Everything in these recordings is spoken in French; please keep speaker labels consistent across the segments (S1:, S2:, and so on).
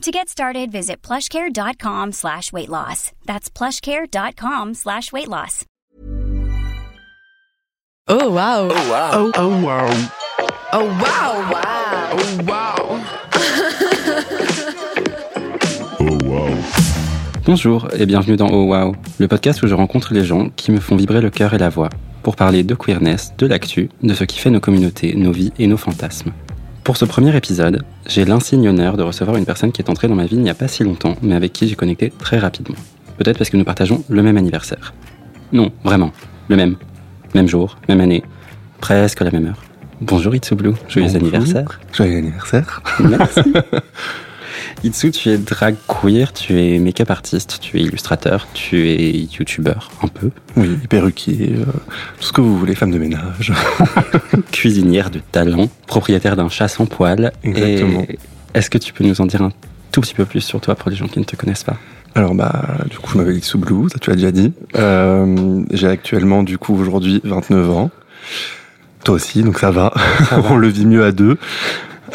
S1: To get started, visit plushcare.com slash weight loss. That's plushcare.com slash weight loss.
S2: Oh wow.
S3: Oh wow.
S4: Oh, oh wow.
S2: Oh wow. Wow.
S4: Oh wow.
S3: Oh wow.
S5: Bonjour et bienvenue dans Oh Wow, le podcast où je rencontre les gens qui me font vibrer le cœur et la voix, pour parler de queerness, de l'actu, de ce qui fait nos communautés, nos vies et nos fantasmes. Pour ce premier épisode, j'ai l'insigne honneur de recevoir une personne qui est entrée dans ma vie il n'y a pas si longtemps, mais avec qui j'ai connecté très rapidement. Peut-être parce que nous partageons le même anniversaire. Non, vraiment, le même. Même jour, même année, presque la même heure. Bonjour Itsu Blue, joyeux
S4: Bonjour.
S5: anniversaire.
S4: Joyeux anniversaire.
S5: Merci. Itsu, tu es drag queer, tu es make-up artiste, tu es illustrateur, tu es youtubeur, un peu,
S4: Oui, perruquier, euh, tout ce que vous voulez, femme de ménage.
S5: cuisinière de talent, propriétaire d'un chat sans poil.
S4: Exactement.
S5: Est-ce que tu peux nous en dire un tout petit peu plus sur toi pour les gens qui ne te connaissent pas?
S4: Alors bah, du coup, je m'appelle Ixou Blue, ça tu l'as déjà dit. Euh, j'ai actuellement, du coup, aujourd'hui 29 ans. Toi aussi, donc ça va. On le vit mieux à deux.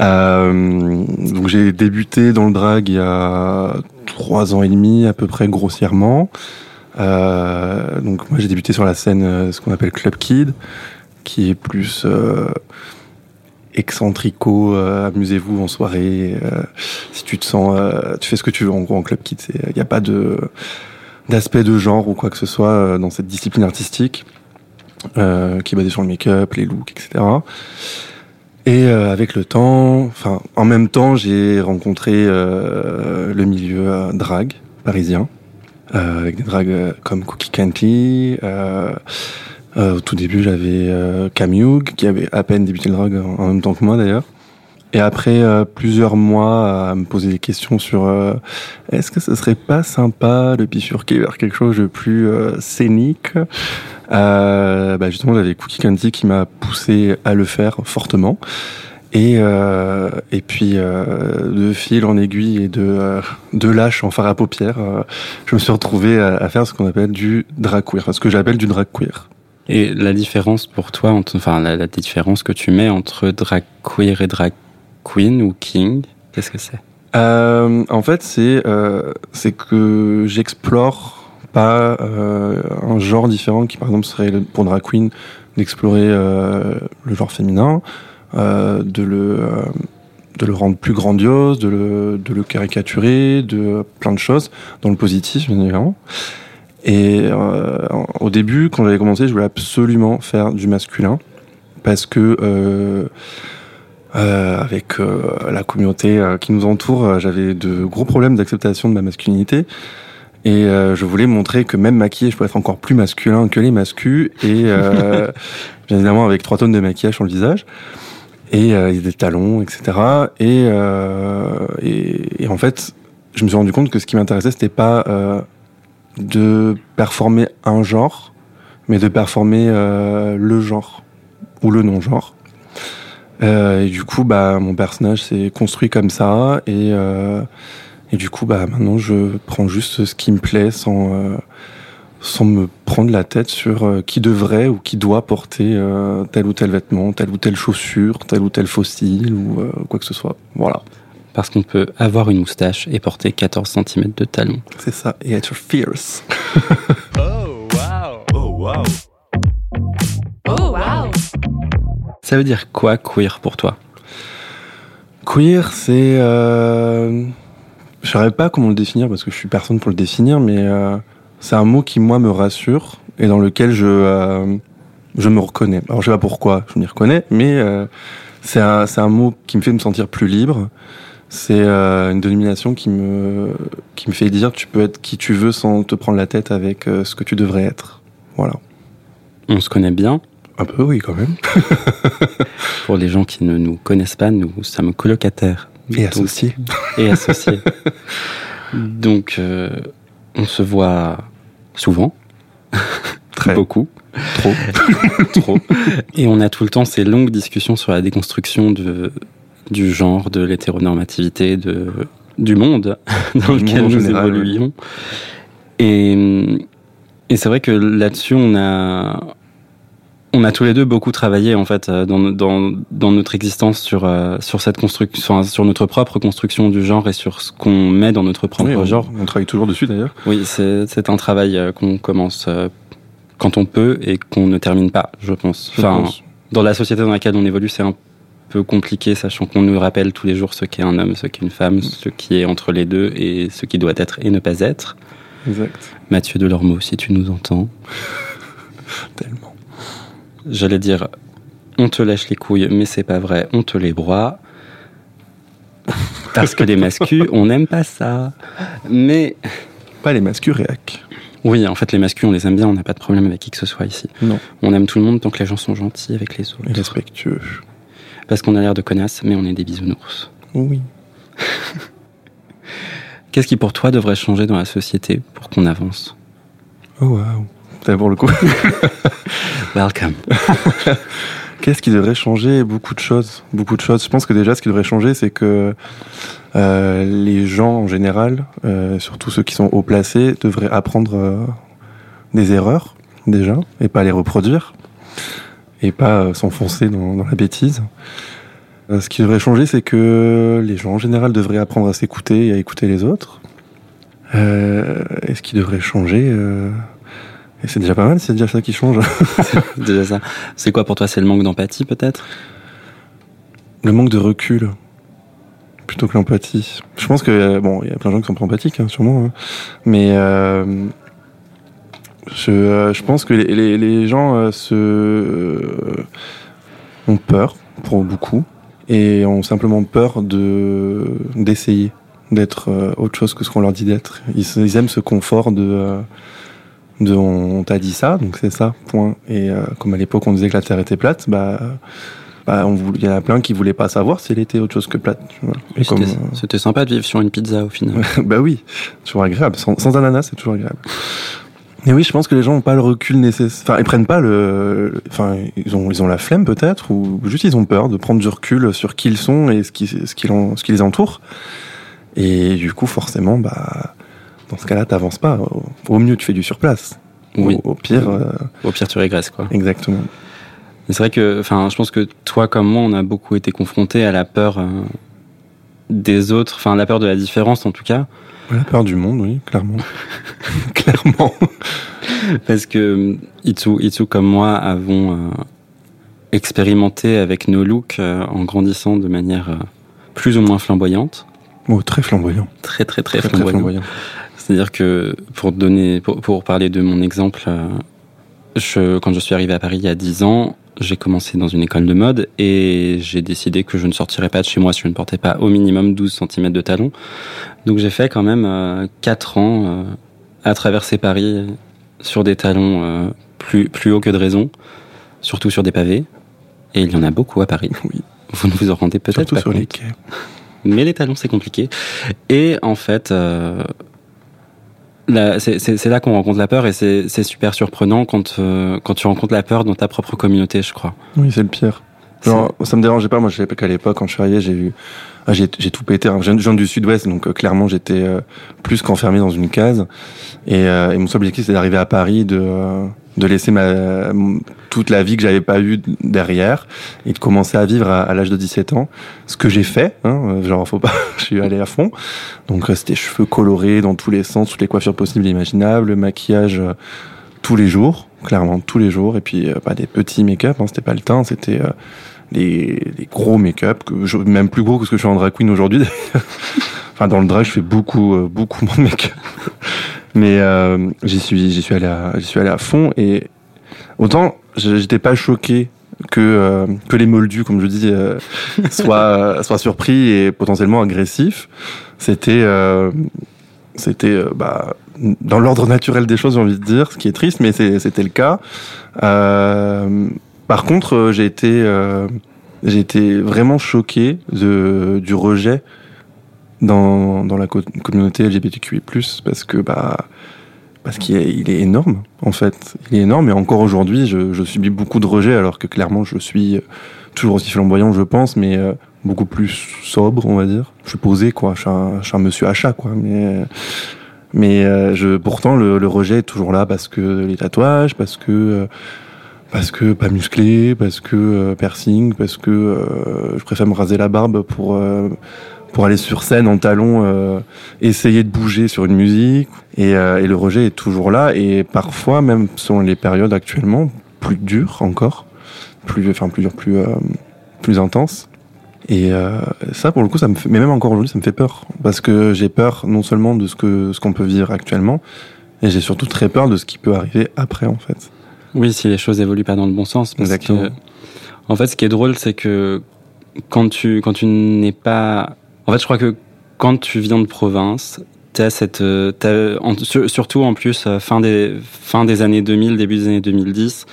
S4: Euh, donc j'ai débuté dans le drag il y a trois ans et demi à peu près grossièrement. Euh, donc moi j'ai débuté sur la scène euh, ce qu'on appelle Club Kid, qui est plus euh, excentrico, euh, amusez-vous en soirée. si tu te sens, tu fais ce que tu veux en gros en Club Kid. Il n'y a pas de d'aspect de genre ou quoi que ce soit dans cette discipline artistique qui est basée sur le make-up, les looks, etc. Et euh, avec le temps, enfin en même temps, j'ai rencontré euh, le milieu euh, drag parisien euh, avec des drags euh, comme Cookie Canty. Euh, au tout début, j'avais Cam qui avait à peine débuté le drag en, même temps que moi d'ailleurs. Et après plusieurs mois à me poser des questions sur est-ce que ce serait pas sympa de bifurquer vers quelque chose de plus scénique? Bah justement, j'avais Cookie Candy qui m'a poussé à le faire fortement. Et, euh, et puis, euh, de fil en aiguille et de, euh, de lâche en phare à paupières, euh, je me suis retrouvé à, à faire ce qu'on appelle du drag queer, enfin, ce que j'appelle du drag queer.
S5: Et la différence pour toi, enfin la, la différence que tu mets entre drag queer et drag queen ou king, qu'est-ce que c'est?
S4: Euh, en fait, c'est euh, c'est que j'explore pas euh, un genre différent qui, par exemple, serait pour drag queen d'explorer euh, le genre féminin, euh, de le de le rendre plus grandiose, de le de le caricaturer, de plein de choses dans le positif, bien évidemment. Et au début, quand j'avais commencé, je voulais absolument faire du masculin parce que avec la communauté qui nous entoure, j'avais de gros problèmes d'acceptation de ma masculinité. Et euh, je voulais montrer que même maquillé, je pouvais être encore plus masculin que les mascus. Et euh, bien évidemment avec trois tonnes de maquillage sur le visage. Et euh, des talons, etc. Et, euh, et, et en fait, je me suis rendu compte que ce qui m'intéressait, c'était pas euh, de performer un genre, mais de performer euh, le genre ou le non-genre. Euh, et du coup, bah, mon personnage s'est construit comme ça. Et, euh, et du coup, bah, maintenant, je prends juste ce qui me plaît sans, euh, sans me prendre la tête sur euh, qui devrait ou qui doit porter euh, tel ou tel vêtement, telle ou telle chaussure, tel ou tel fossile ou euh, quoi que ce soit. Voilà,
S5: Parce qu'on peut avoir une moustache et porter 14 cm de talons.
S4: c'est ça. Et être fierce.
S3: Oh wow. Oh wow.
S2: Oh wow.
S5: Ça veut dire quoi queer pour toi?
S4: Queer, c'est... Je saurais pas comment le définir parce que je suis personne pour le définir, mais euh, c'est un mot qui moi me rassure et dans lequel je euh, je me reconnais. Alors je sais pas pourquoi je m'y reconnais, mais euh, c'est un c'est un mot qui me fait me sentir plus libre. C'est une dénomination qui me qui me fait dire tu peux être qui tu veux sans te prendre la tête avec ce que tu devrais être. Voilà.
S5: On se connaît bien.
S4: Un peu oui quand même.
S5: Pour les gens qui ne nous connaissent pas, nous sommes colocataires.
S4: Et
S5: Donc-
S4: associé.
S5: et associés. Donc, euh, on se voit souvent,
S4: Très
S5: beaucoup,
S4: trop.
S5: trop, et on a tout le temps ces longues discussions sur la déconstruction de, du genre, de l'hétéronormativité, de, du monde dans
S4: Du
S5: lequel
S4: monde
S5: nous
S4: général, oui.
S5: évoluons. Et, et c'est vrai que là-dessus, on a, on a tous les deux beaucoup travaillé en fait euh, dans, dans, dans notre existence sur, euh, sur cette construction, sur notre propre construction du genre et sur ce qu'on met dans notre propre
S4: Oui, on,
S5: genre.
S4: on travaille toujours dessus d'ailleurs.
S5: Oui, c'est un travail euh, qu'on commence quand on peut et qu'on ne termine pas, je pense.
S4: je
S5: Enfin,
S4: pense.
S5: dans la société dans laquelle on évolue, c'est un peu compliqué, sachant qu'on nous rappelle tous les jours ce qu'est un homme, ce qu'est une femme, ce qui est entre les deux et ce qui doit être et ne pas être.
S4: Exact.
S5: Mathieu Delormeau, si tu nous entends.
S4: Tellement.
S5: J'allais dire, on te lèche les couilles, mais c'est pas vrai, on te les broie. Parce que les mascus, on n'aime pas ça. Mais
S4: Pas les masques réac.
S5: oui, en fait, les mascus, on les aime bien, on n'a pas de problème avec qui que ce soit ici.
S4: Non.
S5: On aime tout le monde tant que les gens sont gentils avec les
S4: Et
S5: autres.
S4: respectueux.
S5: Parce qu'on a l'air de connasses, mais on est des bisounours.
S4: Oui.
S5: Qu'est-ce qui pour toi devrait changer dans la société pour qu'on avance?
S4: Oh waouh. Pour le coup.
S5: Welcome.
S4: Qu'est-ce qui devrait changer Beaucoup de choses. Beaucoup de choses? Je pense que déjà, ce qui devrait changer, c'est que euh, les gens en général, euh, surtout ceux qui sont haut placés, devraient apprendre euh, des erreurs déjà et pas les reproduire et pas s'enfoncer dans, dans la bêtise. Ce qui devrait changer, c'est que les gens en général devraient apprendre à s'écouter et à écouter les autres. Et ce qui devrait changer, et c'est déjà pas mal, c'est déjà ça qui change.
S5: Déjà ça. C'est quoi pour toi C'est le manque d'empathie peut-être?
S4: Le manque de recul plutôt que l'empathie. Je pense que bon, il y a plein de gens qui sont pas empathiques, hein, sûrement, hein. mais euh, je, euh, je pense que les, les, les gens euh, se ont peur pour beaucoup et ont simplement peur de d'essayer d'être autre chose que ce qu'on leur dit d'être. Ils, aiment ce confort de de on, on t'a dit ça, donc c'est ça, point. Et euh, comme à l'époque on disait que la Terre était plate, bah bah, on voulait- il y en a plein qui voulaient pas savoir si elle était autre chose que plate. Et comme,
S5: C'était sympa de vivre sur une pizza au final.
S4: euh, bah oui, toujours agréable. Sans, sans ananas, c'est toujours agréable. Mais oui, je pense que les gens n'ont pas le recul nécessaire. Enfin, ils prennent pas le. Enfin, ils ont, ils ont la flemme peut-être, ou juste ils ont peur de prendre du recul sur qui ils sont et ce qui, ce qui, ce qui les entoure. Et du coup, forcément, bah, dans ce cas-là, t'avances pas. Au, mieux, tu fais du surplace.
S5: Oui.
S4: Au, au pire, euh,
S5: Au pire, tu régresses quoi.
S4: exactement.
S5: C'est vrai que, enfin, je pense que toi comme moi, on a beaucoup été confrontés à la peur euh, des autres, enfin, la peur de la différence en tout cas,
S4: La peur du monde, oui, clairement. clairement.
S5: parce que euh, Itsu, Itsu comme moi avons euh, expérimenté avec nos looks euh, en grandissant de manière euh, plus ou moins flamboyante,
S4: Oh, très flamboyant.
S5: très très très,
S4: Très, très
S5: flamboyant. C'est-à-dire que pour donner, pour, pour parler de mon exemple, euh, je, quand je suis arrivé à Paris il y a 10 ans, j'ai commencé dans une école de mode et j'ai décidé que je ne sortirais pas de chez moi si je ne portais pas au minimum 12 cm de talons. Donc j'ai fait quand même euh, 4 ans euh, à traverser Paris sur des talons euh, plus, plus hauts que de raison, surtout sur des pavés. Et il y en a beaucoup à Paris.
S4: Oui.
S5: Vous ne vous en rendez peut-être pas
S4: sur
S5: compte
S4: les quais.
S5: mais les talons c'est compliqué. Et en fait, euh, c'est- là qu'on rencontre la peur et c'est super surprenant quand euh, quand tu rencontres la peur dans ta propre communauté, je crois.
S4: Oui, c'est le pire. Genre, ça me dérangeait pas. Moi, je savais pas qu'à l'époque, quand je suis arrivé, j'ai vu, ah, j'ai, tout pété. hein. Je viens- du Sud-Ouest, donc euh, clairement, j'étais euh, plus qu'enfermé dans une case. Et, euh, et mon seul objectif, c'est d'arriver à Paris, de, de laisser ma, toute la vie que j'avais pas eue derrière et de commencer à vivre à, à l'âge de 17 ans. Ce que j'ai fait, hein, euh, genre, faut pas, je suis allé à fond. Donc, c'était cheveux colorés dans tous les sens, toutes les coiffures possibles et imaginables, maquillage euh, tous les jours, clairement tous les jours. Et puis, euh, pas des petits make-up, hein, c'était pas le teint, c'était euh, les, gros make-up, même plus gros que ce que je fais en drag queen aujourd'hui. enfin, dans le drag, je fais beaucoup, euh, beaucoup moins de make-up. Mais euh, j'y suis, j'y suis allé, à, j'y suis allé à fond et autant j'étais pas choqué que euh, que les moldus, comme je dis, euh, soient soient surpris et potentiellement agressifs. C'était euh, c'était euh, bah, dans l'ordre naturel des choses, j'ai envie de dire, ce qui est triste, mais c'était le cas. Euh, par contre, euh, j'ai été euh, j'ai été vraiment choqué de du rejet dans, dans la co- communauté LGBTQI+, parce que bah parce qu'il est, énorme en fait. Il est énorme et encore aujourd'hui, je, subis beaucoup de rejet alors que clairement je suis toujours aussi flamboyant, je pense, mais euh, beaucoup plus sobre, on va dire. Je suis posé quoi, je suis un, je suis un monsieur achat quoi, mais mais euh, je pourtant le, rejet est toujours là parce que les tatouages, parce que euh, parce que pas musclé, parce que euh, piercing, parce que euh, je préfère me raser la barbe pour euh, pour aller sur scène en talons, euh, essayer de bouger sur une musique. Et, euh, et le rejet est toujours là. Et parfois, même selon les périodes actuellement, plus dur encore, plus, enfin plus dur, plus euh, plus intense. Et euh, ça, pour le coup, ça me fait, mais même encore aujourd'hui, ça me fait peur parce que j'ai peur non seulement de ce que ce qu'on peut vivre actuellement, et j'ai surtout très peur de ce qui peut arriver après, en fait.
S5: Oui, si les choses évoluent pas dans le bon sens. Parce
S4: Exactement.
S5: Que, en fait, ce qui est drôle, c'est que quand tu, quand tu n'es pas. En fait, je crois que quand tu viens de province, t'as cette. euh, t'as- en- sur- surtout en plus, euh, fin des, fin des années 2000, début des années 2010,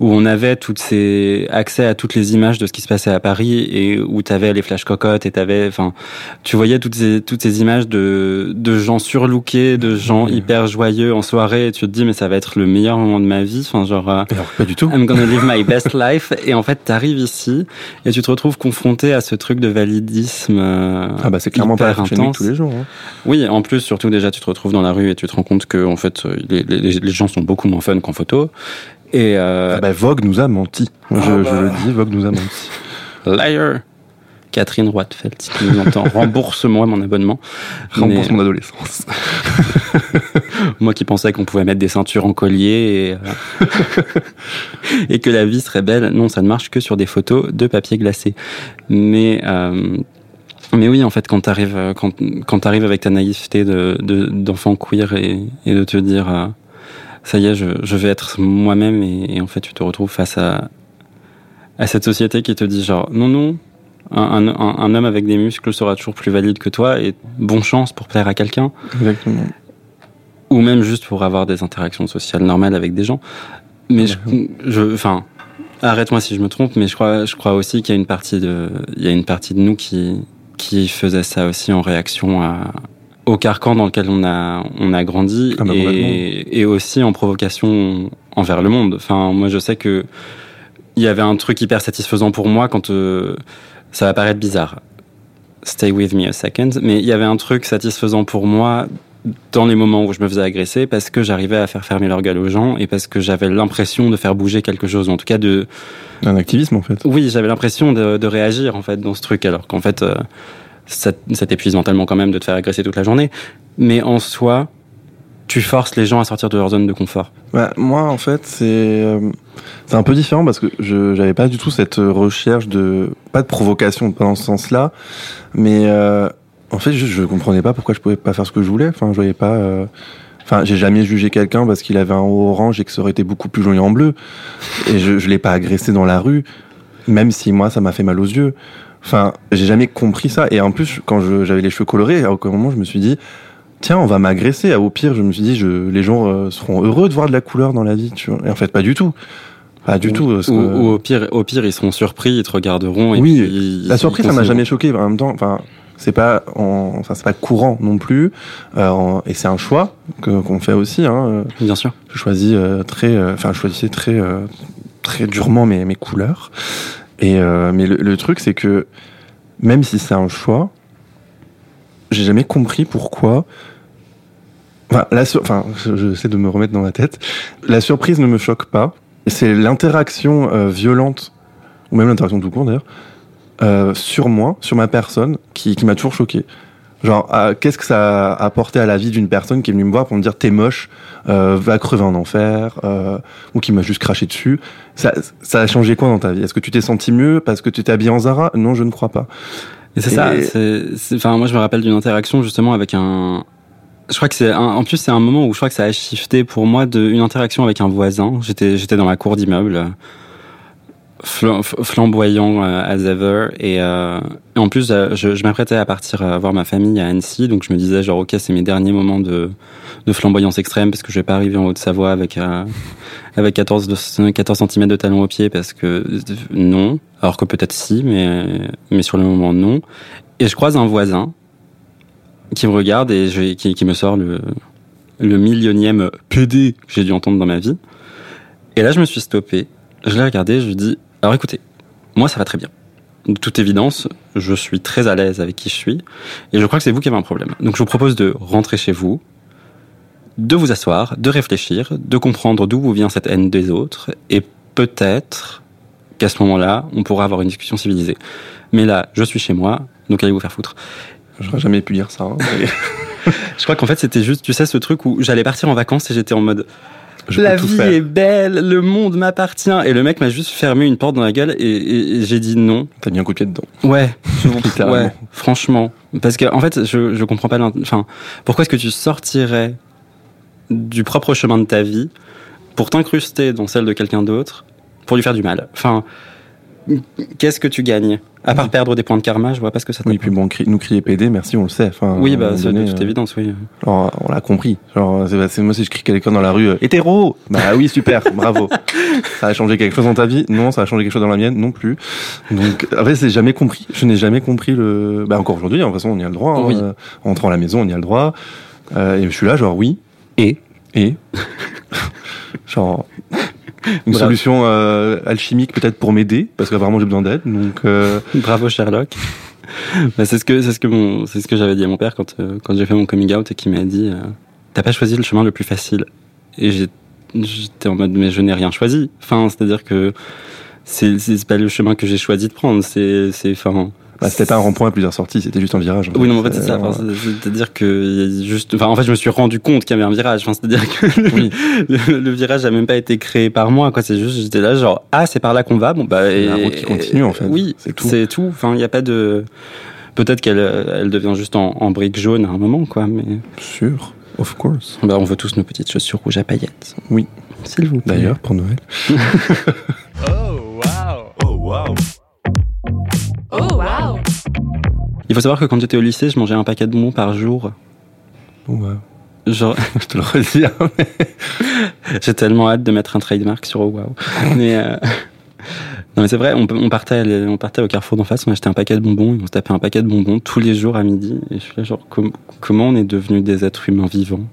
S5: où on avait toutes ces accès à toutes les images de ce qui se passait à Paris et où tu avais les flash cocottes et t'avais enfin tu voyais toutes ces toutes ces images de de gens surlookés de gens hyper joyeux en soirée et tu te dis mais ça va être le meilleur moment de ma vie enfin genre euh,
S4: Alors pas du tout.
S5: I'm gonna live my best life et en fait t'arrives ici et tu te retrouves confronté à ce truc de validisme euh,
S4: Ah bah c'est clairement pas
S5: intense.
S4: tous les jours. hein.
S5: Oui, en plus, surtout déjà, tu te retrouves dans la rue et tu te rends compte que en fait, euh, les, les, les gens sont beaucoup moins fun qu'en photo. Et euh,
S4: Ah bah Vogue nous a menti. Je,
S5: Ah
S4: je
S5: bah.
S4: le dis, Vogue nous a menti.
S5: liar. Catherine Roitfeld, si tu nous entends, rembourse-moi mon abonnement.
S4: Rembourse
S5: Mais-
S4: mon adolescence.
S5: Moi qui pensais qu'on pouvait mettre des ceintures en collier et, euh, et que la vie serait belle. Non, ça ne marche que sur des photos de papier glacé. Mais euh, mais oui, en fait, quand t'arrives quand quand t'arrives avec ta naïveté de de- d'enfant queer et, et de te dire euh, ça y est, je, je vais être moi-même et, et en fait, tu te retrouves face à à cette société qui te dit genre non non. Un, un, un- un homme avec des muscles sera toujours plus valide que toi et bon chance pour plaire à quelqu'un
S4: Exactement.
S5: ou même juste pour avoir des interactions sociales normales avec des gens. Mais je, enfin, arrête-moi si je me trompe, mais je crois, je crois aussi qu'il y a une partie de, il y a une partie de nous qui, qui faisait ça aussi en réaction à, au carcan dans lequel on a, on a grandi
S4: Ah bah,
S5: et, et aussi en provocation envers le monde. Enfin, moi, je sais que il y avait un truc hyper satisfaisant pour moi quand euh, ça va paraître bizarre. Stay with me a second, mais il y avait un truc satisfaisant pour moi dans les moments où je me faisais agresser parce que j'arrivais à faire fermer leur gueule aux gens et parce que j'avais l'impression de faire bouger quelque chose, ou en tout cas de,
S4: Un activisme en fait.
S5: oui, j'avais l'impression de, de réagir en fait dans ce truc, alors qu'en fait, euh, ça, t'épuise mentalement quand même de te faire agresser toute la journée. Mais en soi, tu forces les gens à sortir de leur zone de confort.
S4: Moi, en fait, c'est euh, c'est un peu différent parce que je j'avais pas du tout cette recherche de pas de provocation pas dans ce sens-là, mais euh, en fait, je, je comprenais pas pourquoi je pouvais pas faire ce que je voulais. Enfin, je voyais pas. euh, Enfin, j'ai jamais jugé quelqu'un parce qu'il avait un haut orange et que ça aurait été beaucoup plus joli en bleu. Et je, je l'ai pas agressé dans la rue, même si moi, ça m'a fait mal aux yeux. Enfin, j'ai jamais compris ça. Et en plus, quand j'avais les cheveux colorés, à aucun moment, je me suis dit, tiens, on va m'agresser. Au pire, je me suis dit, je, les gens euh, seront heureux de voir de la couleur dans la vie. Tu vois. Et en fait, pas du tout. Pas du
S5: ou,
S4: tout.
S5: ou-
S4: que-
S5: ou au pire, au pire, ils seront surpris, ils te regarderont. Et
S4: Oui,
S5: puis ils-
S4: la surprise,
S5: ils
S4: ça m'a jamais choqué. En même temps, enfin, c'est pas, en- enfin, c'est pas courant non plus. Euh, et c'est un choix que qu'on fait aussi. Hein.
S5: Bien sûr.
S4: Je choisis euh, très, euh, enfin, je choisissais très, euh, très durement mes, mes couleurs. Euh, mais le, truc, c'est que même si c'est un choix, j'ai jamais compris pourquoi. Enfin, la sur- enfin, je- j'essaie de me remettre dans la tête. La surprise ne me choque pas. C'est l'interaction euh, violente, ou même l'interaction tout court d'ailleurs, euh, sur moi, sur ma personne, qui m'a toujours choqué. Genre, ah, qu'est-ce que ça a apporté à la vie d'une personne qui est venue me voir pour me dire t'es moche, euh, va crever en enfer, euh, ou qui m'a juste craché dessus. Ça, ça a changé quoi dans ta vie? Est-ce que tu t'es senti mieux parce que tu t'es habillé en Zara? Non, je ne crois pas.
S5: Et c'est
S4: Et-
S5: ça. c'est- Enfin, moi, je me rappelle d'une interaction justement avec un Je crois que c'est un- en plus c'est un moment où je crois que ça a shifté pour moi de une interaction avec un voisin. J'étais j'étais dans ma cour d'immeuble, euh, flamboyant euh, as ever, et, euh, en plus euh, je, m'apprêtais à partir voir ma famille à Annecy, donc je me disais genre ok c'est mes derniers moments de, de flamboyance extrême parce que je vais pas arriver en Haute-Savoie avec avec 14 de, 14 cm de talon au pied parce que non, alors que peut-être si, mais mais sur le moment non. Et je croise un voisin qui me regarde et qui, qui me sort le, le millionième PD que j'ai dû entendre dans ma vie. Et là, je me suis stoppé. Je l'ai regardé, je lui dit Alors écoutez, moi, ça va très bien. De toute évidence, je suis très à l'aise avec qui je suis. Et je crois que c'est vous qui avez un problème. Donc, je vous propose de rentrer chez vous, de vous asseoir, de réfléchir, de comprendre d'où vous vient cette haine des autres. Et peut-être qu'à ce moment-là, on pourra avoir une discussion civilisée. Mais là, je suis chez moi, donc allez vous faire foutre.
S4: J'aurais jamais pu dire ça. hein,
S5: Je crois qu'en fait, c'était juste, tu sais, ce truc où j'allais partir en vacances et j'étais en mode
S4: je
S5: La vie
S4: faire.
S5: est belle, le monde m'appartient. Et le mec m'a juste fermé une porte dans la gueule et, et- et j'ai dit non.
S4: T'as mis un coup de pied dedans.
S5: Ouais, ouais, franchement. Parce que en fait, je, je comprends pas. Enfin, pourquoi est-ce que tu sortirais du propre chemin de ta vie pour t'incruster dans celle de quelqu'un d'autre pour lui faire du mal? Enfin, qu'est-ce que tu gagnes? À part perdre des points de karma, je vois pas ce que ça.
S4: Oui, puis bon, cri- nous crier PD, merci, on le sait. Enfin,
S5: Oui, bah, c'est de toute
S4: euh,
S5: évidence, oui.
S4: genre, on l'a compris. Genre, c'est, moi, si je crie quelqu'un dans la rue, euh, hétéro Bah oui, super, bravo. Ça a changé quelque chose dans ta vie? Non, ça a changé quelque chose dans la mienne Non plus. Donc, en fait, c'est jamais compris. Je n'ai jamais compris le. Bah, encore aujourd'hui, hein, de toute façon, on y a le droit. hein,
S5: Oui.
S4: euh, en entrant à la maison, on y a le droit. Euh, et je suis là, genre, oui.
S5: Et?
S4: Et? Genre une solution euh, alchimique peut-être pour m'aider parce que vraiment j'ai besoin d'aide. Donc euh,
S5: Bravo Sherlock. Bah, c'est ce que c'est ce que mon c'est ce que j'avais dit à mon père quand euh, quand j'ai fait mon coming out et qui m'a dit t'as pas choisi le chemin le plus facile et j'ai j'étais en mode mais je n'ai rien choisi. Enfin c'est à dire que c'est pas le chemin que j'ai choisi de prendre c'est c'est enfin
S4: bah, c'était pas un rond-point à plusieurs sorties, c'était juste un virage. en
S5: oui, non, mais en fait, c'est ça.
S4: Euh,
S5: Enfin, C'est-à-dire que il y a juste, enfin, en fait, je me suis rendu compte qu'il y avait un virage. Enfin, c'est-à-dire que le,
S4: Oui.
S5: le, le virage a même pas été créé par moi, quoi. C'est juste, j'étais là, genre, ah, c'est par là qu'on va. Bon, bah,
S4: C'est la
S5: et-
S4: route qui continue, en fait.
S5: Oui,
S4: C'est tout.
S5: C'est tout. Enfin, il n'y a pas de. Peut-être qu'elle, elle devient juste en, en brique jaune à un moment, quoi. Mais
S4: Sûr, of course.
S5: bah, on veut tous nos petites chaussures rouges à paillettes.
S4: Oui.
S5: S'il vous plaît.
S4: D'ailleurs, pour Noël.
S3: Oh wow. Oh wow.
S5: Il faut savoir que quand j'étais au lycée, je mangeais un paquet de bonbons par jour.
S4: Bon, bah,
S5: Genre,
S4: je te le redis. hein, mais-
S5: J'ai tellement hâte de mettre un trademark sur Oh Wow. Mais euh, non mais c'est vrai, on, partait, on partait au carrefour d'en face, on achetait un paquet de bonbons, et on se tapait un paquet de bonbons tous les jours à midi. Et je suis là genre com- comment on est devenu des êtres humains vivants?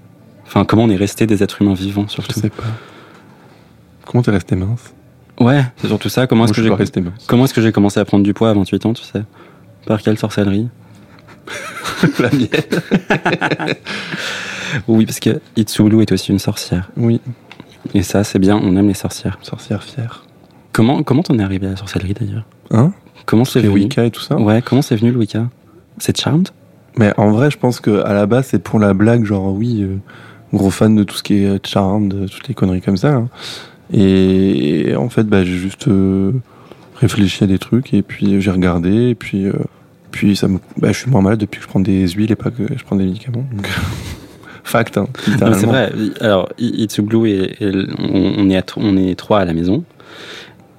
S5: Enfin comment on est resté des êtres humains vivants
S4: Je
S5: surtout?
S4: sais pas. Comment t'es resté mince?
S5: Ouais, c'est surtout ça. Comment est-ce que
S4: je
S5: j'ai comment est-ce que j'ai commencé à prendre du poids à 28 ans, tu sais? Par quelle sorcellerie
S4: La mienne.
S5: Oui, parce que Itsulu est aussi une sorcière.
S4: Oui,
S5: Et ça, c'est bien, on aime les sorcières.
S4: sorcière fière.
S5: Comment comment t'en es arrivé à la sorcellerie d'ailleurs?
S4: Hein?
S5: Comment c'est
S4: Les
S5: venu?
S4: Wicca et tout ça?
S5: Ouais, comment c'est venu le Wicca? C'est Charmed
S4: Mais en vrai, je pense que à la base, c'est pour la blague, genre oui, euh, gros fan de tout ce qui est charm, de toutes les conneries comme ça. hein. Et, en fait, bah, j'ai juste euh, réfléchi à des trucs et puis j'ai regardé et puis euh, puis ça me, bah, je suis moins malade depuis que je prends des huiles et pas que je prends des médicaments. Donc, fact, hein,
S5: c'est vrai. Alors, I- Itsu Blue et, et on, on est à on est trois à la maison.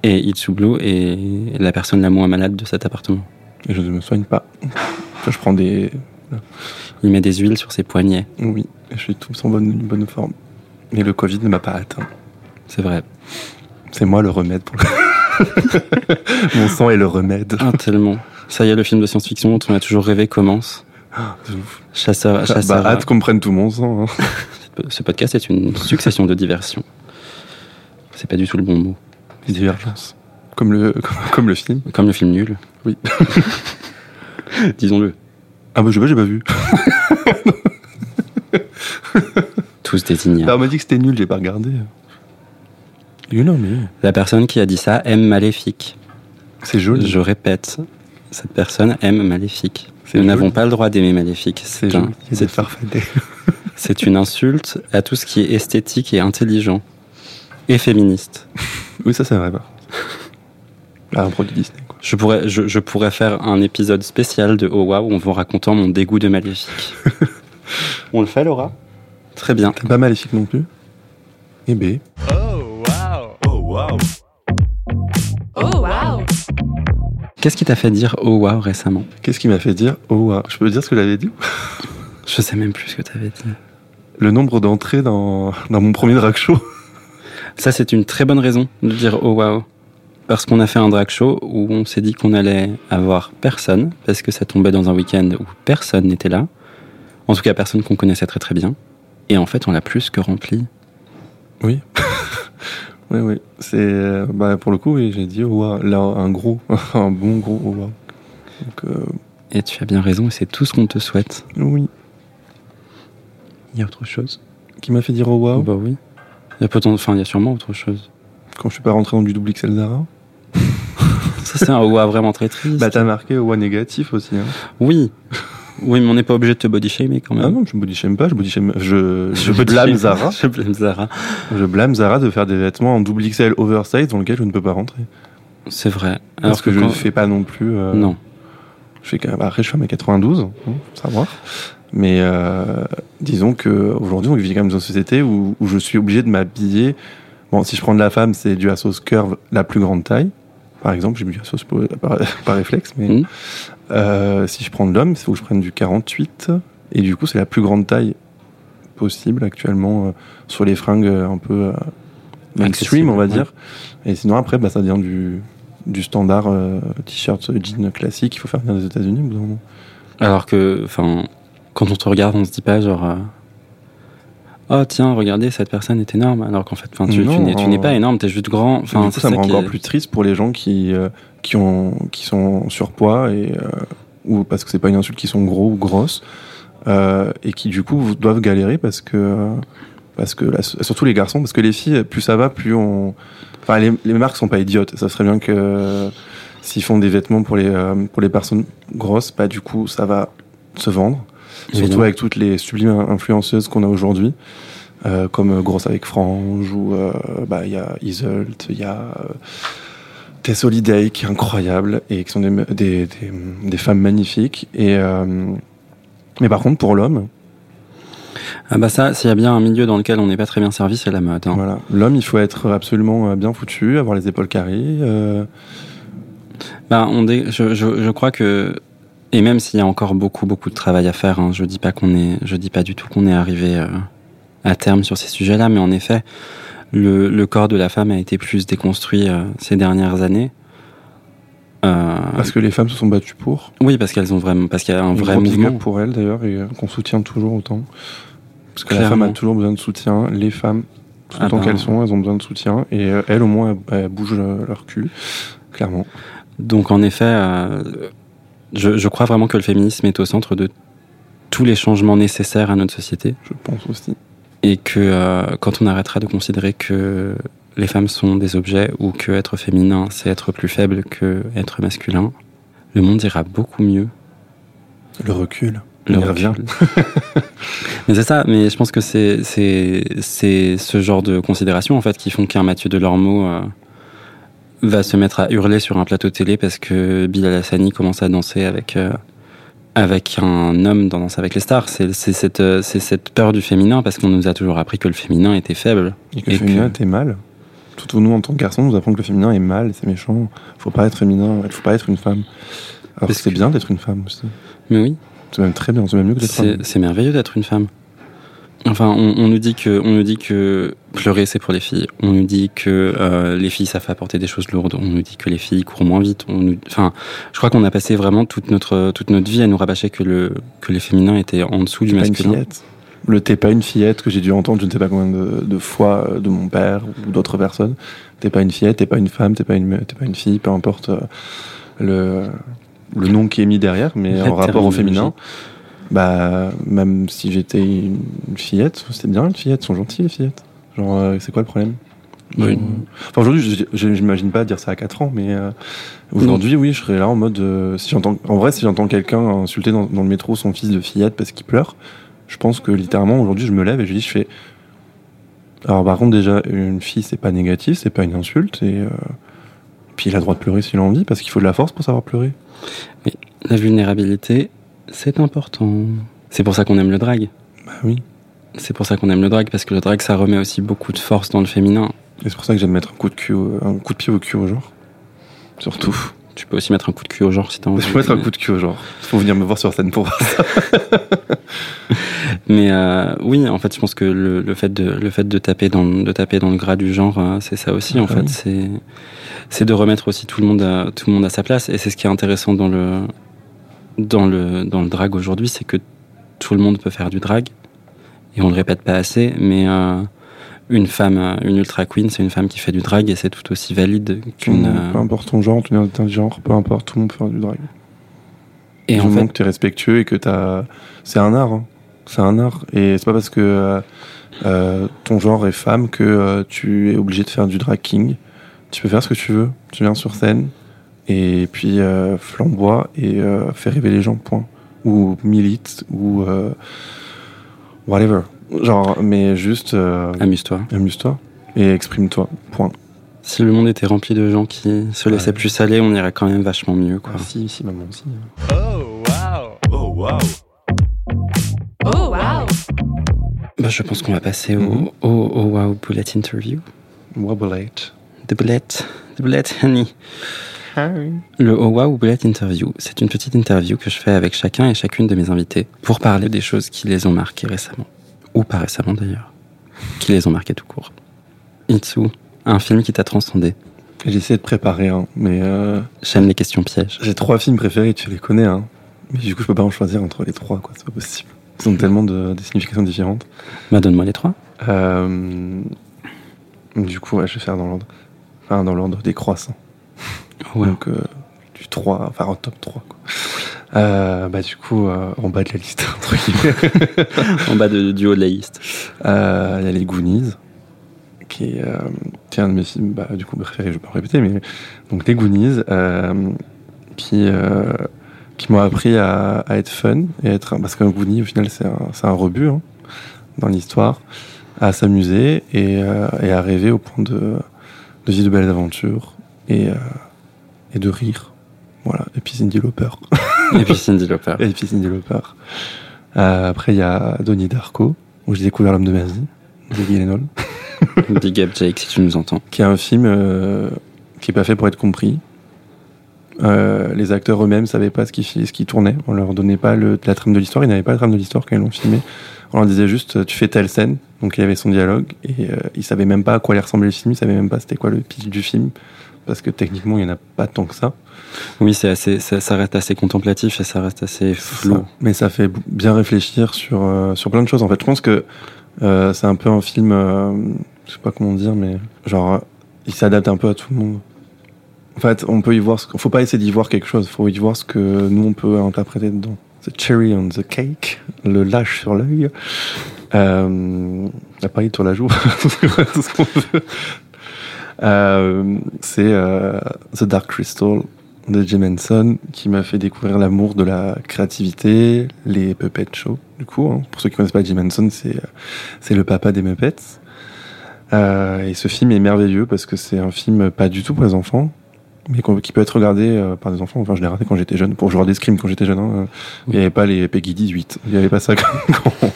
S5: Et Itsu Blue est la personne la moins malade de cet appartement.
S4: Et je ne me soigne pas. Enfin, je prends des,
S5: Il met des huiles sur ses poignets.
S4: oui, je suis tout en bonne, bonne forme. Mais le Covid ne m'a pas atteint.
S5: C'est vrai.
S4: C'est moi le remède pour le... Mon sang est le remède.
S5: Ah, tellement. Ça y est, le film de science-fiction dont on a toujours rêvé commence.
S4: Ouf.
S5: Chasseur, chasseur.
S4: Bah, hâte qu'on me prenne tout mon sang. hein.
S5: Ce podcast est une succession de diversions. C'est pas du tout le bon mot.
S4: Les divergences. Comme le, comme, comme le film.
S5: Comme le film nul.
S4: Oui.
S5: Disons-le.
S4: Ah bah je sais pas, j'ai pas vu.
S5: Tous ignares.
S4: Alors on m'a dit que c'était nul, j'ai pas regardé. You know me.
S5: La personne qui a dit ça aime Maléfique.
S4: C'est joli.
S5: Je répète, cette personne aime Maléfique. Nous n'avons pas le droit d'aimer Maléfique.
S4: C'est
S5: C'est un- c'est- une insulte à tout ce qui est esthétique et intelligent. Et féministe.
S4: Oui, ça c'est vrai. Ah, un produit Disney quoi.
S5: Je pourrais, je, je pourrais faire un épisode spécial de Oh Wow où on va racontant mon dégoût de Maléfique. On le fait, Laura? Très bien.
S4: T'es pas maléfique non plus? Et B.
S3: Oh
S5: Qu'est-ce qui t'a fait dire oh wow récemment?
S4: Qu'est-ce qui m'a fait dire oh wow Je peux dire ce que j'avais dit
S5: Je sais même plus ce que t'avais dit.
S4: Le nombre d'entrées dans, dans mon premier drag show.
S5: Ça, c'est une très bonne raison de dire oh wow. Parce qu'on a fait un drag show où on s'est dit qu'on allait avoir personne, parce que ça tombait dans un week-end où personne n'était là. En tout cas, personne qu'on connaissait très très bien. Et en fait, on l'a plus que rempli.
S4: Oui. Oui, oui. C'est, euh, bah, pour le coup, oui, j'ai dit wow. Là, un gros, un bon gros wow. Donc, euh,
S5: Et tu as bien raison, c'est tout ce qu'on te souhaite.
S4: oui.
S5: Il y a autre chose?
S4: Qui m'a fait dire oh wow
S5: Bah oui. Il y a potent- enfin, il y a sûrement autre chose.
S4: Quand je suis pas rentré dans du double XL Zara
S5: Ça, c'est un wow vraiment très triste.
S4: Bah, t'as marqué wow négatif aussi. Hein.
S5: Oui. Oui, mais on n'est pas obligé de te body shamer quand même.
S4: Ah non, je body shame pas, je body shame. Je, je blâme. Zara.
S5: Je blâme Zara.
S4: Je blâme Zara de faire des vêtements en double XL oversize dans lesquels je ne peux pas rentrer.
S5: C'est vrai.
S4: Parce que, je ne fais pas non plus. euh,
S5: Non.
S4: Je fais, quand- bah, après, je fais un 92, hein, faut savoir. Mais euh, disons que aujourd'hui, on vit quand même dans une société où, où je suis obligé de m'habiller. Bon, si je prends de la femme, c'est du Asos Curve la plus grande taille. Par exemple, j'ai mis du Asos pour- par, par réflexe. Mais
S5: Mhm.
S4: euh, si je prends de l'homme, il faut que je prenne du 48. Et du coup, c'est la plus grande taille possible actuellement euh, sur les fringues euh, un peu mainstream, on va dire. Et sinon, après, bah, ça devient du, du standard t-shirt jean classique. Il faut faire venir des États-Unis au bout d'un moment.
S5: Alors que, enfin, quand on te regarde, on se dit pas genre. Oh tiens, regardez, cette personne est énorme. Alors qu'en fait, tu, tu n'es, tu pas énorme, t'es juste grand.
S4: du coup, ça me rend encore
S5: est-
S4: plus triste pour les gens qui, euh, qui, ont, qui sont surpoids et, euh, ou parce que c'est pas une insulte, qui sont gros ou grosses euh, et qui du coup doivent galérer parce que, parce que là, surtout les garçons, parce que les filles, plus ça va, plus on. Enfin, les, les marques sont pas idiotes. Ça serait bien que s'ils font des vêtements pour les, pour les personnes grosses, bah, du coup, ça va se vendre. Surtout avec toutes les sublimes influenceuses qu'on a aujourd'hui. Euh, comme euh, Grosse avec Frange, ou euh, bah, il y a Isolt, il y a Tess Holiday qui est incroyable et qui sont des, des, des, des femmes magnifiques. Et, mais par contre, pour l'homme,
S5: Ah bah ça, s'il y a bien un milieu dans lequel on n'est pas très bien servi, c'est la mode. hein.
S4: voilà, l'homme, il faut être absolument bien foutu, avoir les épaules carrées. euh,
S5: Bah, on dé- je, je, je crois que et même s'il y a encore beaucoup beaucoup de travail à faire, hein, je dis pas qu'on est, je dis pas du tout qu'on est arrivé euh, à terme sur ces sujets-là, mais en effet, le, le corps de la femme a été plus déconstruit euh, ces dernières années. Euh,
S4: parce que les femmes se sont battues pour.
S5: oui, parce qu'elles ont vraiment, parce qu'il y a un vrai mouvement.
S4: pour elles d'ailleurs et qu'on soutient toujours autant. Parce que la femme a toujours besoin de soutien. Les femmes, tout
S5: Ah
S4: autant
S5: ben.
S4: qu'elles sont, elles ont besoin de soutien. Et elles, au moins, elles, elles bougent leur cul, clairement.
S5: Donc en effet, euh, je, je crois vraiment que le féminisme est au centre de tous les changements nécessaires à notre société.
S4: Je pense aussi.
S5: et que euh, quand on arrêtera de considérer que les femmes sont des objets ou que être féminin c'est être plus faible que être masculin, le monde ira beaucoup mieux.
S4: Le recul.
S5: Le recul.
S4: revient.
S5: Mais c'est ça, mais je pense que c'est c'est c'est ce genre de considérations en fait qui font qu'un Mathieu Delormeau euh, va se mettre à hurler sur un plateau télé parce que Bilal Hassani commence à danser avec euh, avec un homme dans Danse avec les stars. C'est c'est cette euh, c'est cette peur du féminin parce qu'on nous a toujours appris que le féminin était faible.
S4: Et que
S5: Et
S4: le féminin
S5: que-
S4: était mal. Tout nous, en tant que garçon, nous apprend que le féminin est mal et c'est méchant. Faut pas être féminin, il faut pas être une femme. Alors
S5: Parce
S4: que c'est
S5: que-
S4: bien d'être une femme aussi.
S5: Mais oui,
S4: C'est même très bien, c'est même mieux que d'être
S5: c'est c'est merveilleux d'être une femme. Enfin, on, on nous dit que on nous dit que pleurer c'est pour les filles. On nous dit que euh, les filles savent apporter des choses lourdes. On nous dit que les filles courent moins vite. On nous, enfin, je crois qu'on a passé vraiment toute notre toute notre vie à nous rabâcher que le que les féminins étaient en dessous du
S4: T'es pas une
S5: masculin.
S4: fillette? Le t'es pas une fillette que j'ai dû entendre je ne sais pas combien de, de fois euh, de mon père ou d'autres personnes. T'es pas une fillette, t'es pas une femme, t'es pas une, t'es pas une fille, peu importe euh, le, le nom qui est mis derrière, mais en rapport au féminin. Bah, même si j'étais une fillette, c'est bien une fillette, sont gentilles les fillettes. Genre, euh, c'est quoi le problème?
S5: Oui.
S4: Euh, Enfin, aujourd'hui, j'imagine pas dire ça à 4 ans, mais euh, aujourd'hui, oui, je serais là en mode. euh, si j'entends, en vrai, si j'entends quelqu'un insulter dans, dans le métro son fils de fillette parce qu'il pleure, je pense que littéralement, aujourd'hui, je me lève et je dis, je fais. Alors, par contre, déjà, une fille, c'est pas négatif, c'est pas une insulte, et. euh, puis il a le droit de pleurer s'il a envie, parce qu'il faut de la force pour savoir pleurer.
S5: La vulnérabilité, c'est important. C'est pour ça qu'on aime le drag.
S4: Bah oui.
S5: C'est pour ça qu'on aime le drag, parce que le drag, ça remet aussi beaucoup de force dans le féminin.
S4: Et c'est pour ça que j'aime mettre un coup de cul, au- un coup de pied au cul au genre. Surtout.
S5: Tu peux aussi mettre un coup de cul au genre si t'as envie.
S4: Je peux mettre un coup de cul au genre. Faut venir me voir sur scène pour voir ça.
S5: Mais euh, oui, en fait, je pense que le, le fait de le fait de taper dans de taper dans le gras du genre, euh, c'est ça aussi. En
S4: Ah
S5: fait, c'est c'est de remettre aussi tout le monde à, tout le monde à sa place. Et c'est ce qui est intéressant dans le dans le dans le drag aujourd'hui, c'est que tout le monde peut faire du drag. Et on le répète pas assez, mais euh, une femme, euh, une ultra queen, c'est une femme qui fait du drag et c'est tout aussi valide qu'une. euh,
S4: Peu importe ton genre, identité de genre, peu importe, tout le monde peut faire du drag.
S5: et
S4: du
S5: en
S4: moment
S5: fait,
S4: que t'es respectueux et que t'as. C'est un art. hein. C'est un art. Et c'est pas parce que euh, ton genre est femme que euh, tu es obligé de faire du drag king. Tu peux faire ce que tu veux. Tu viens sur scène et puis euh, flamboie et euh, fais rêver les gens, point. Ou milite, ou. euh, whatever. Genre, mais juste. euh,
S5: amuse-toi.
S4: amuse-toi et exprime-toi, point.
S5: Si le monde était rempli de gens qui se laissaient
S4: Ouais.
S5: plus aller, on irait quand même vachement mieux, quoi.
S4: Ah, si, si, maman aussi.
S3: Oh wow. Oh wow.
S2: Oh wow.
S5: Bah, je pense qu'on va passer au,
S4: Mhm.
S5: au, au Wow Bullet Interview.
S4: Wobblate.
S5: The Bullet, The Bullet Honey. Le Oh Wow Bullet Interview, c'est une petite interview que je fais avec chacun et chacune de mes invités pour parler des choses qui les ont marqués récemment. Ou pas récemment d'ailleurs. Qui les ont marqués tout court. Itsu, un film qui t'a transcendé.
S4: J'ai essayé de préparer un, mais euh,
S5: J'aime les questions pièges.
S4: j'ai trois films préférés, tu les connais, hein. Mais du coup, je peux pas en choisir entre les trois, quoi. C'est pas possible. Ils ont tellement de, des significations différentes.
S5: Bah, donne-moi les trois.
S4: Euh, du coup, ouais, je vais faire dans l'ordre. Enfin, dans l'ordre des croissants.
S5: Ouais.
S4: Donc, euh, du 3, enfin, en top 3, quoi. Euh, bah, du coup, euh, en bas de la liste, entre guillemets.
S5: en bas de, du haut de la liste.
S4: Il y a les Goonies, qui est, un de mes films, bah, du coup, préférés, je vais pas répéter, mais donc les Goonies, qui, qui m'ont appris à, à être fun, et être, parce qu'un Goonie, au final, c'est un, un rebut hein, dans l'histoire, à s'amuser et, et à rêver au point de, de vivre de belles aventures et, et de rire. Voilà, et puis Cindy Lauper.
S5: Et puis Cindy Lauper.
S4: Et puis Cindy Lauper. Euh, après, il y a Donnie Darko, où j'ai découvert l'homme de ma vie, de Gyllenhaal,
S5: Big up Jake si tu nous entends.
S4: qui est un film euh, qui est pas fait pour être compris. Euh, les acteurs eux-mêmes savaient pas ce qui, ce qui tournait. On leur donnait pas le, la trame de l'histoire. Ils n'avaient pas la trame de l'histoire quand ils l'ont filmé. On leur disait juste, tu fais telle scène. Donc il y avait son dialogue. Et euh, ils savaient même pas à quoi allait ressembler le film. Ils savaient même pas c'était quoi le pitch du film. Parce que techniquement, il y en a pas tant que ça.
S5: Oui, c'est assez, ça, ça reste assez contemplatif et ça reste assez flou.
S4: Ça. Mais ça fait bien réfléchir sur, euh, sur plein de choses. En fait, je pense que euh, c'est un peu un film, euh, je sais pas comment dire, mais genre, euh, il s'adapte un peu à tout le monde. En fait, on peut y voir, ce faut pas essayer d'y voir quelque chose, faut y voir ce que nous on peut interpréter dedans. The cherry on the cake, le lâche sur l'œil, la paille sur la joue, tout ce qu'on veut. Euh, c'est euh, The Dark Crystal de Jim Henson qui m'a fait découvrir l'amour de la créativité, les Puppet Show. Du coup, hein. pour ceux qui connaissent pas Jim Henson, c'est euh, c'est le papa des Muppets. Euh, et ce film est merveilleux parce que c'est un film pas du tout pour les enfants, mais qui peut être regardé euh, par des enfants. Enfin, je l'ai regardé quand j'étais jeune, pour jouer des Scream quand j'étais jeune. hein. Il n'y avait pas les Peggy 18, il n'y avait pas ça quand, quand-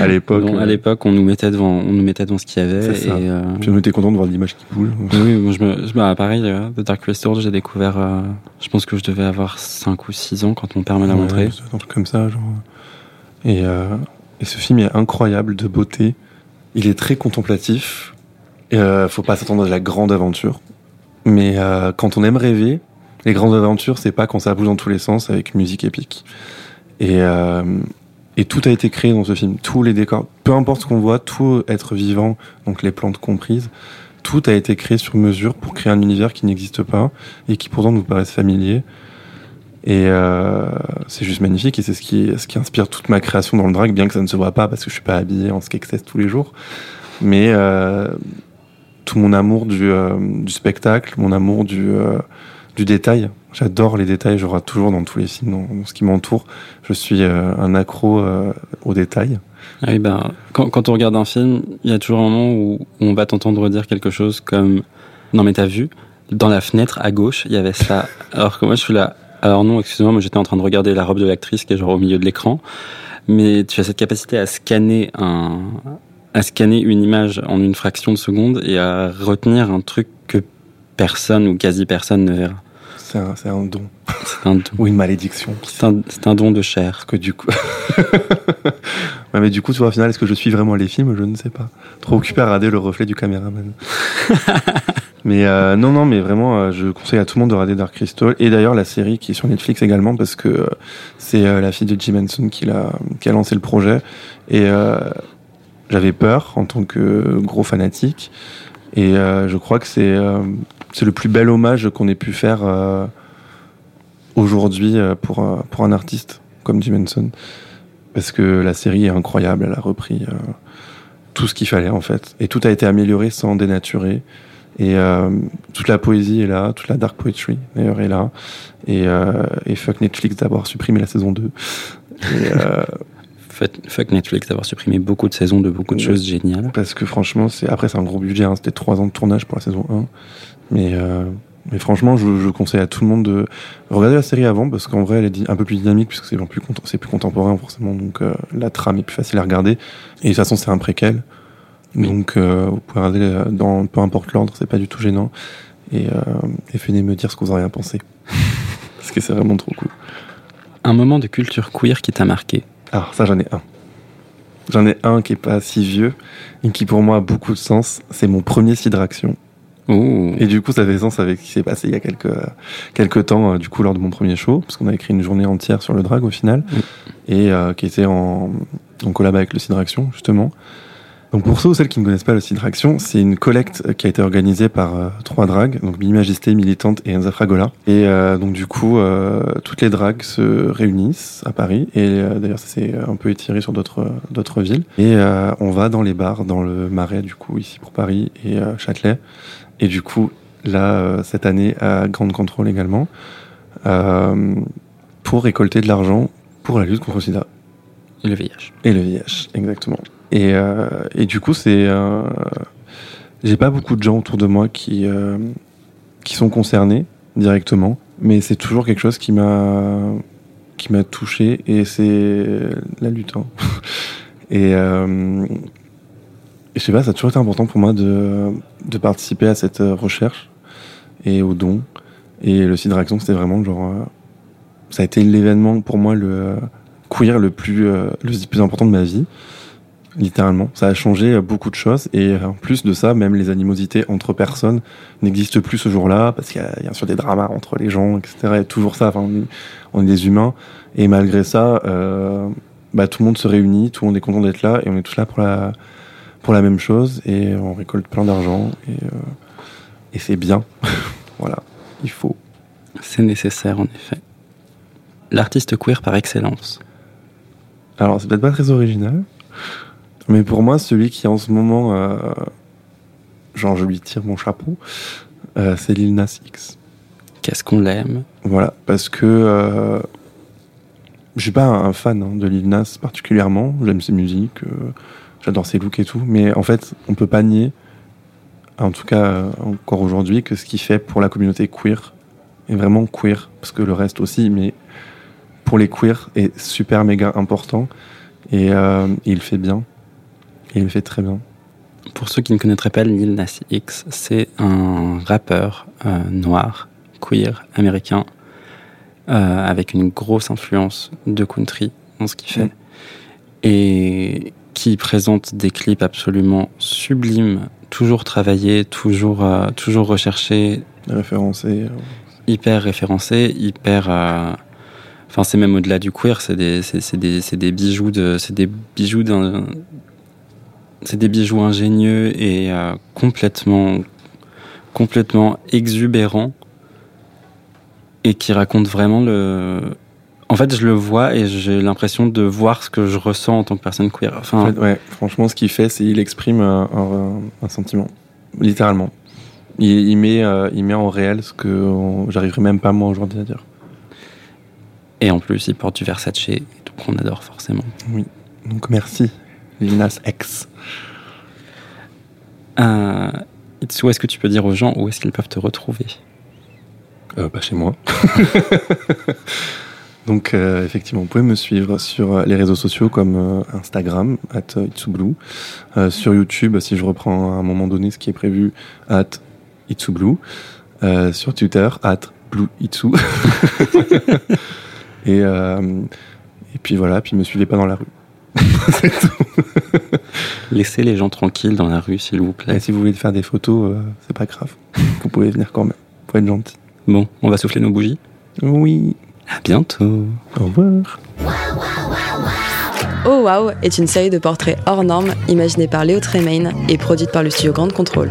S4: à l'époque.
S5: À
S4: euh,
S5: l'époque, on nous mettait devant, on nous mettait devant ce qu'il y avait. Et, euh,
S4: Puis on était content de voir l'image qui boule.
S5: oui, je me, bah, pareil, euh, The Dark Crystal, j'ai découvert, euh, je pense que je devais avoir 5 ou 6 ans quand mon père me l'a
S4: Ouais,
S5: montré.
S4: un truc comme ça, genre. Et, et ce film est incroyable de beauté. Il est très contemplatif. Euh, faut pas s'attendre à la grande aventure. Mais euh, quand on aime rêver, les grandes aventures, c'est pas quand ça bouge dans tous les sens avec musique épique. Et, euh, et tout a été créé dans ce film. Tous les décors, peu importe ce qu'on voit, tout être vivant, donc les plantes comprises, tout a été créé sur mesure pour créer un univers qui n'existe pas et qui pourtant nous paraisse familier. Et euh, c'est juste magnifique et c'est ce qui, ce qui inspire toute ma création dans le drag, bien que ça ne se voit pas parce que je suis pas habillé en skexes tous les jours. Mais euh, tout mon amour du, euh, du spectacle, mon amour du, euh, détail. J'adore les détails, j'aurai toujours dans tous les films, dans, ce qui m'entoure. Je suis euh, un accro aux détails.
S5: Ah oui, ben, quand, on regarde un film, il y a toujours un moment où, où on va t'entendre dire quelque chose comme Non, mais t'as vu, dans la fenêtre à gauche, il y avait ça. Alors que moi, je suis là. Alors non, excusez-moi, moi j'étais en train de regarder la robe de l'actrice qui est genre au milieu de l'écran. mais tu as cette capacité à scanner un, à scanner une image en une fraction de seconde et à retenir un truc que personne ou quasi personne ne verra.
S4: C'est un, don.
S5: C'est un don.
S4: Ou une malédiction.
S5: C'est un, don de chair.
S4: Parce que du coup. Ouais, mais du coup, tu vois, au final, est-ce que je suis vraiment les films? Je ne sais pas. Trop occupé à regarder le reflet du caméraman. mais euh, non, non, mais vraiment, euh, je conseille à tout le monde de regarder Dark Crystal. Et d'ailleurs, la série qui est sur Netflix également, parce que euh, c'est la fille de Jim Henson qui, l'a, qui a lancé le projet. Et j'avais peur en tant que gros fanatique. Et euh, je crois que c'est, euh, le plus bel hommage qu'on ait pu faire euh, aujourd'hui euh, pour, pour un artiste comme Jim Henson. Parce que la série est incroyable, elle a repris tout ce qu'il fallait en fait. Et tout a été amélioré sans dénaturer. Et toute la poésie est là, toute la dark poetry d'ailleurs est là. Et, et fuck Netflix d'avoir supprimé la saison 2. Et,
S5: Fuck Netflix d'avoir supprimé beaucoup de saisons de beaucoup de choses géniales.
S4: parce que franchement, c'est après c'est un gros budget, hein, c'était trois ans de tournage pour la saison 1. Mais, euh, mais franchement, je, je conseille à tout le monde de regarder la série avant parce qu'en vrai, elle est un peu plus dynamique puisque c'est plus, c'est plus contemporain forcément, donc euh, la trame est plus facile à regarder. Et de toute façon, c'est un préquel,
S5: Oui.
S4: donc euh, vous pouvez regarder dans peu importe l'ordre, c'est pas du tout gênant. Et, et venez me dire ce que vous en avez pensé parce que c'est vraiment trop cool.
S5: Un moment de culture queer qui t'a marqué?
S4: Alors ça, j'en ai un. J'en ai un qui est pas si vieux et qui pour moi a beaucoup de sens. C'est mon premier Sidraction.
S5: Ouh.
S4: Et du coup, ça fait sens avec ce qui s'est passé il y a quelques, quelques temps, euh, du coup, lors de mon premier show, parce qu'on a écrit une journée entière sur le drag au final, et euh, qui était en, en collab avec le Sidraction, justement. Donc pour ceux ou celles qui ne connaissent pas le Sidraction, c'est une collecte euh, qui a été organisée par euh, trois drags, donc Mimi Majesté, Militante et Enza Fragola. Et euh, donc du coup, toutes les drags se réunissent à Paris, et d'ailleurs ça s'est un peu étiré sur d'autres d'autres villes. Et on va dans les bars, dans le Marais, du coup, ici pour Paris et Châtelet. Et du coup, là, cette année, à Grande Contrôle également, pour récolter de l'argent pour la lutte contre le sida.
S5: Et le VIH.
S4: Et le VIH, exactement. Et, euh, et du coup, c'est. Euh, J'ai pas beaucoup de gens autour de moi qui, euh, qui sont concernés directement, mais c'est toujours quelque chose qui m'a qui m'a touché et c'est la lutte. hein. et, je sais pas, ça a toujours été important pour moi de, de participer à cette recherche et au don. Et le Sidraction, c'était vraiment genre. ça a été l'événement pour moi le queer le plus, le plus important de ma vie. Littéralement. Ça a changé euh, beaucoup de choses. Et en plus de ça, même les animosités entre personnes n'existent plus ce jour-là parce qu'il y a bien sûr des dramas entre les gens, etc. A toujours ça. Enfin, on est, on est des humains. Et malgré ça, euh, bah, tout le monde se réunit, tout le monde est content d'être là et on est tous là pour la, pour la même chose et on récolte plein d'argent et, euh, et c'est bien. voilà, il faut.
S5: C'est nécessaire en effet. L'artiste queer par excellence.
S4: Alors, c'est peut-être pas très original, mais pour moi, celui qui en ce moment, euh, genre, je lui tire mon chapeau, euh, c'est Lil Nas X.
S5: Qu'est-ce qu'on l'aime
S4: Voilà, parce que euh, je suis pas un fan hein, de Lil Nas particulièrement. J'aime ses musiques, euh, j'adore ses looks et tout, mais en fait, on peut pas nier, en tout cas euh, encore aujourd'hui, que ce qu'il fait pour la communauté queer est vraiment queer, parce que le reste aussi, mais pour les queers est super méga important et euh, il fait bien. Et il le fait très bien.
S5: Pour ceux qui ne connaîtraient pas Lil Nas X, c'est un rappeur euh, noir, queer, américain, euh, avec une grosse influence de country dans ce qu'il fait,
S4: Mm.
S5: et qui présente des clips absolument sublimes, toujours travaillés, toujours, euh, toujours recherchés,
S4: Référencé. euh,
S5: hyper référencés, hyper. Enfin, c'est même au-delà du queer, c'est des, des, des bijoux de, c'est des bijoux d'un, c'est des bijoux ingénieux et euh, complètement, complètement exubérants et qui racontent vraiment le. En fait, je le vois et j'ai l'impression de voir ce que je ressens en tant que personne queer. Enfin,
S4: En fait, ouais, franchement, ce qu'il fait, c'est il exprime un, un- un sentiment, littéralement. Il, il met, euh, il met en réel ce que j'arriverai même pas moi aujourd'hui à dire.
S5: et en plus, il porte du Versace, donc on adore forcément.
S4: Donc merci, Lil Nas X.
S5: Euh, Itsu, est-ce que tu peux dire aux gens où est-ce qu'ils peuvent te retrouver?
S4: Euh, pas chez moi. Donc euh, effectivement, vous pouvez me suivre sur les réseaux sociaux comme Instagram, at itsublue, sur YouTube, si je reprends à un moment donné ce qui est prévu, at itsublue, sur Twitter, at blueitsu. et, et puis voilà, puis me suivez pas dans la rue.
S5: Laissez les gens tranquilles dans la rue, s'il vous plaît.
S4: Et si vous voulez faire des photos, euh, c'est pas grave. Vous pouvez venir quand même. Faut être gentil.
S5: Bon, on va souffler nos bougies
S4: Oui.
S5: À bientôt.
S4: Au revoir.
S2: Oh Wow est une série de portraits hors normes imaginée par Léo Tremaine et produite par le studio Grande Contrôle.